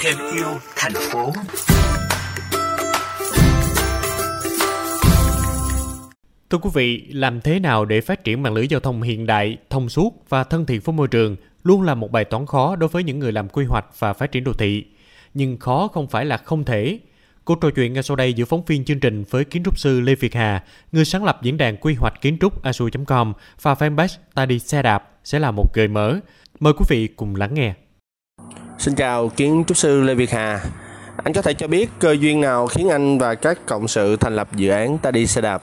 Thêm yêu thành phố. Thưa quý vị, làm thế nào để phát triển mạng lưới giao thông hiện đại, thông suốt và thân thiện với môi trường luôn là một bài toán khó đối với những người làm quy hoạch và phát triển đô thị. Nhưng khó không phải là không thể. Cuộc trò chuyện ngay sau đây giữa phóng viên chương trình với kiến trúc sư Lê Việt Hà, người sáng lập diễn đàn quy hoạch kiến trúc asu.com và fanpage Ta đi xe đạp sẽ là một gợi mở. Mời quý vị cùng lắng nghe. Xin chào kiến trúc sư Lê Việt Hà. Anh có thể cho biết cơ duyên nào khiến anh và các cộng sự thành lập dự án Ta đi xe đạp?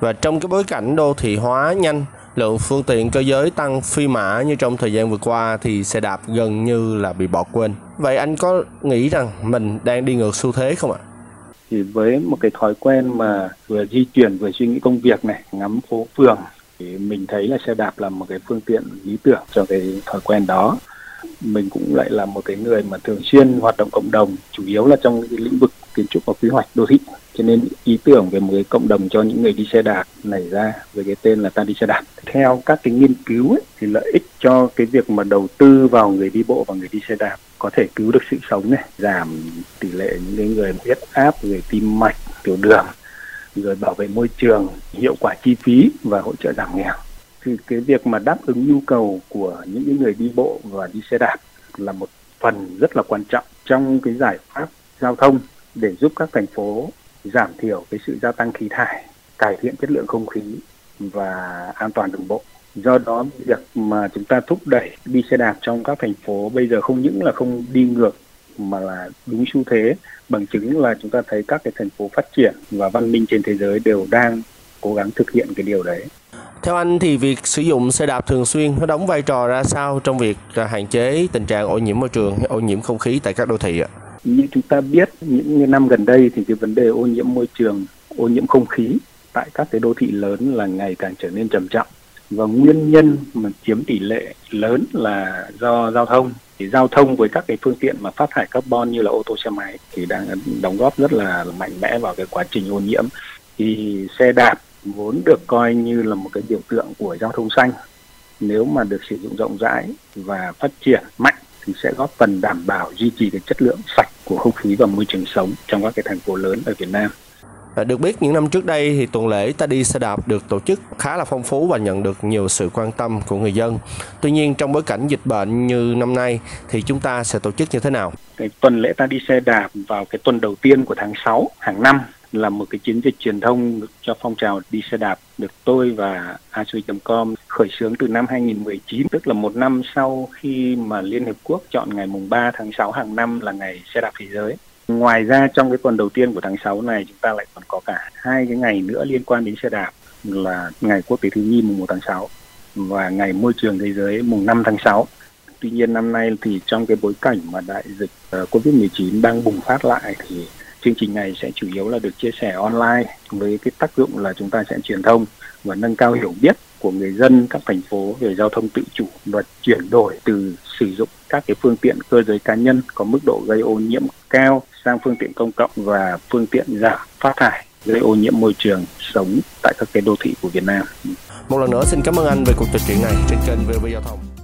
Và trong cái bối cảnh đô thị hóa nhanh, lượng phương tiện cơ giới tăng phi mã như trong thời gian vừa qua thì xe đạp gần như là bị bỏ quên. Vậy anh có nghĩ rằng mình đang đi ngược xu thế không ạ? Thì với một cái thói quen mà vừa di chuyển vừa suy nghĩ công việc này, ngắm phố phường mình thấy là xe đạp là một cái phương tiện lý tưởng cho cái thói quen đó. Mình cũng lại là một cái người mà thường xuyên hoạt động cộng đồng chủ yếu là trong cái lĩnh vực kiến trúc và quy hoạch đô thị. Cho nên ý tưởng về một cái cộng đồng cho những người đi xe đạp nảy ra với cái tên là ta đi xe đạp. Theo các cái nghiên cứu ấy, thì lợi ích cho cái việc mà đầu tư vào người đi bộ và người đi xe đạp có thể cứu được sự sống này giảm tỷ lệ những cái người huyết áp người tim mạch tiểu đường rồi bảo vệ môi trường hiệu quả chi phí và hỗ trợ giảm nghèo thì cái việc mà đáp ứng nhu cầu của những người đi bộ và đi xe đạp là một phần rất là quan trọng trong cái giải pháp giao thông để giúp các thành phố giảm thiểu cái sự gia tăng khí thải, cải thiện chất lượng không khí và an toàn đường bộ. Do đó việc mà chúng ta thúc đẩy đi xe đạp trong các thành phố bây giờ không những là không đi ngược mà là đúng xu thế bằng chứng là chúng ta thấy các cái thành phố phát triển và văn minh trên thế giới đều đang cố gắng thực hiện cái điều đấy. Theo anh thì việc sử dụng xe đạp thường xuyên nó đóng vai trò ra sao trong việc à, hạn chế tình trạng ô nhiễm môi trường, ô nhiễm không khí tại các đô thị ạ? Như chúng ta biết những năm gần đây thì cái vấn đề ô nhiễm môi trường, ô nhiễm không khí tại các cái đô thị lớn là ngày càng trở nên trầm trọng và nguyên nhân mà chiếm tỷ lệ lớn là do giao thông. Thì giao thông với các cái phương tiện mà phát thải carbon như là ô tô, xe máy thì đang đóng góp rất là mạnh mẽ vào cái quá trình ô nhiễm. Thì xe đạp vốn được coi như là một cái biểu tượng của giao thông xanh. Nếu mà được sử dụng rộng rãi và phát triển mạnh thì sẽ góp phần đảm bảo duy trì cái chất lượng sạch của không khí và môi trường sống trong các cái thành phố lớn ở Việt Nam. Được biết, những năm trước đây thì tuần lễ ta đi xe đạp được tổ chức khá là phong phú và nhận được nhiều sự quan tâm của người dân. Tuy nhiên, trong bối cảnh dịch bệnh như năm nay thì chúng ta sẽ tổ chức như thế nào? Cái tuần lễ ta đi xe đạp vào cái tuần đầu tiên của tháng 6 hàng năm, là một cái chiến dịch truyền thông cho phong trào đi xe đạp được tôi và asui.com khởi xướng từ năm 2019 tức là một năm sau khi mà Liên Hiệp Quốc chọn ngày mùng 3 tháng 6 hàng năm là ngày xe đạp thế giới. Ngoài ra trong cái tuần đầu tiên của tháng 6 này, chúng ta lại còn có cả hai cái ngày nữa liên quan đến xe đạp là ngày quốc tế thiếu nhi mùng 1 tháng 6 và ngày môi trường thế giới mùng 5 tháng 6. Tuy nhiên năm nay thì trong cái bối cảnh mà đại dịch ờ, Covid-19 đang bùng phát lại thì chương trình này sẽ chủ yếu là được chia sẻ online với cái tác dụng là chúng ta sẽ truyền thông và nâng cao hiểu biết của người dân, các thành phố về giao thông tự chủ và chuyển đổi từ sử dụng các cái phương tiện cơ giới cá nhân có mức độ gây ô nhiễm cao sang phương tiện công cộng và phương tiện giảm phát thải gây ô nhiễm môi trường sống tại các cái đô thị của Việt Nam. Một lần nữa, xin cảm ơn anh về cuộc trò chuyện này trên kênh VV Giao thông.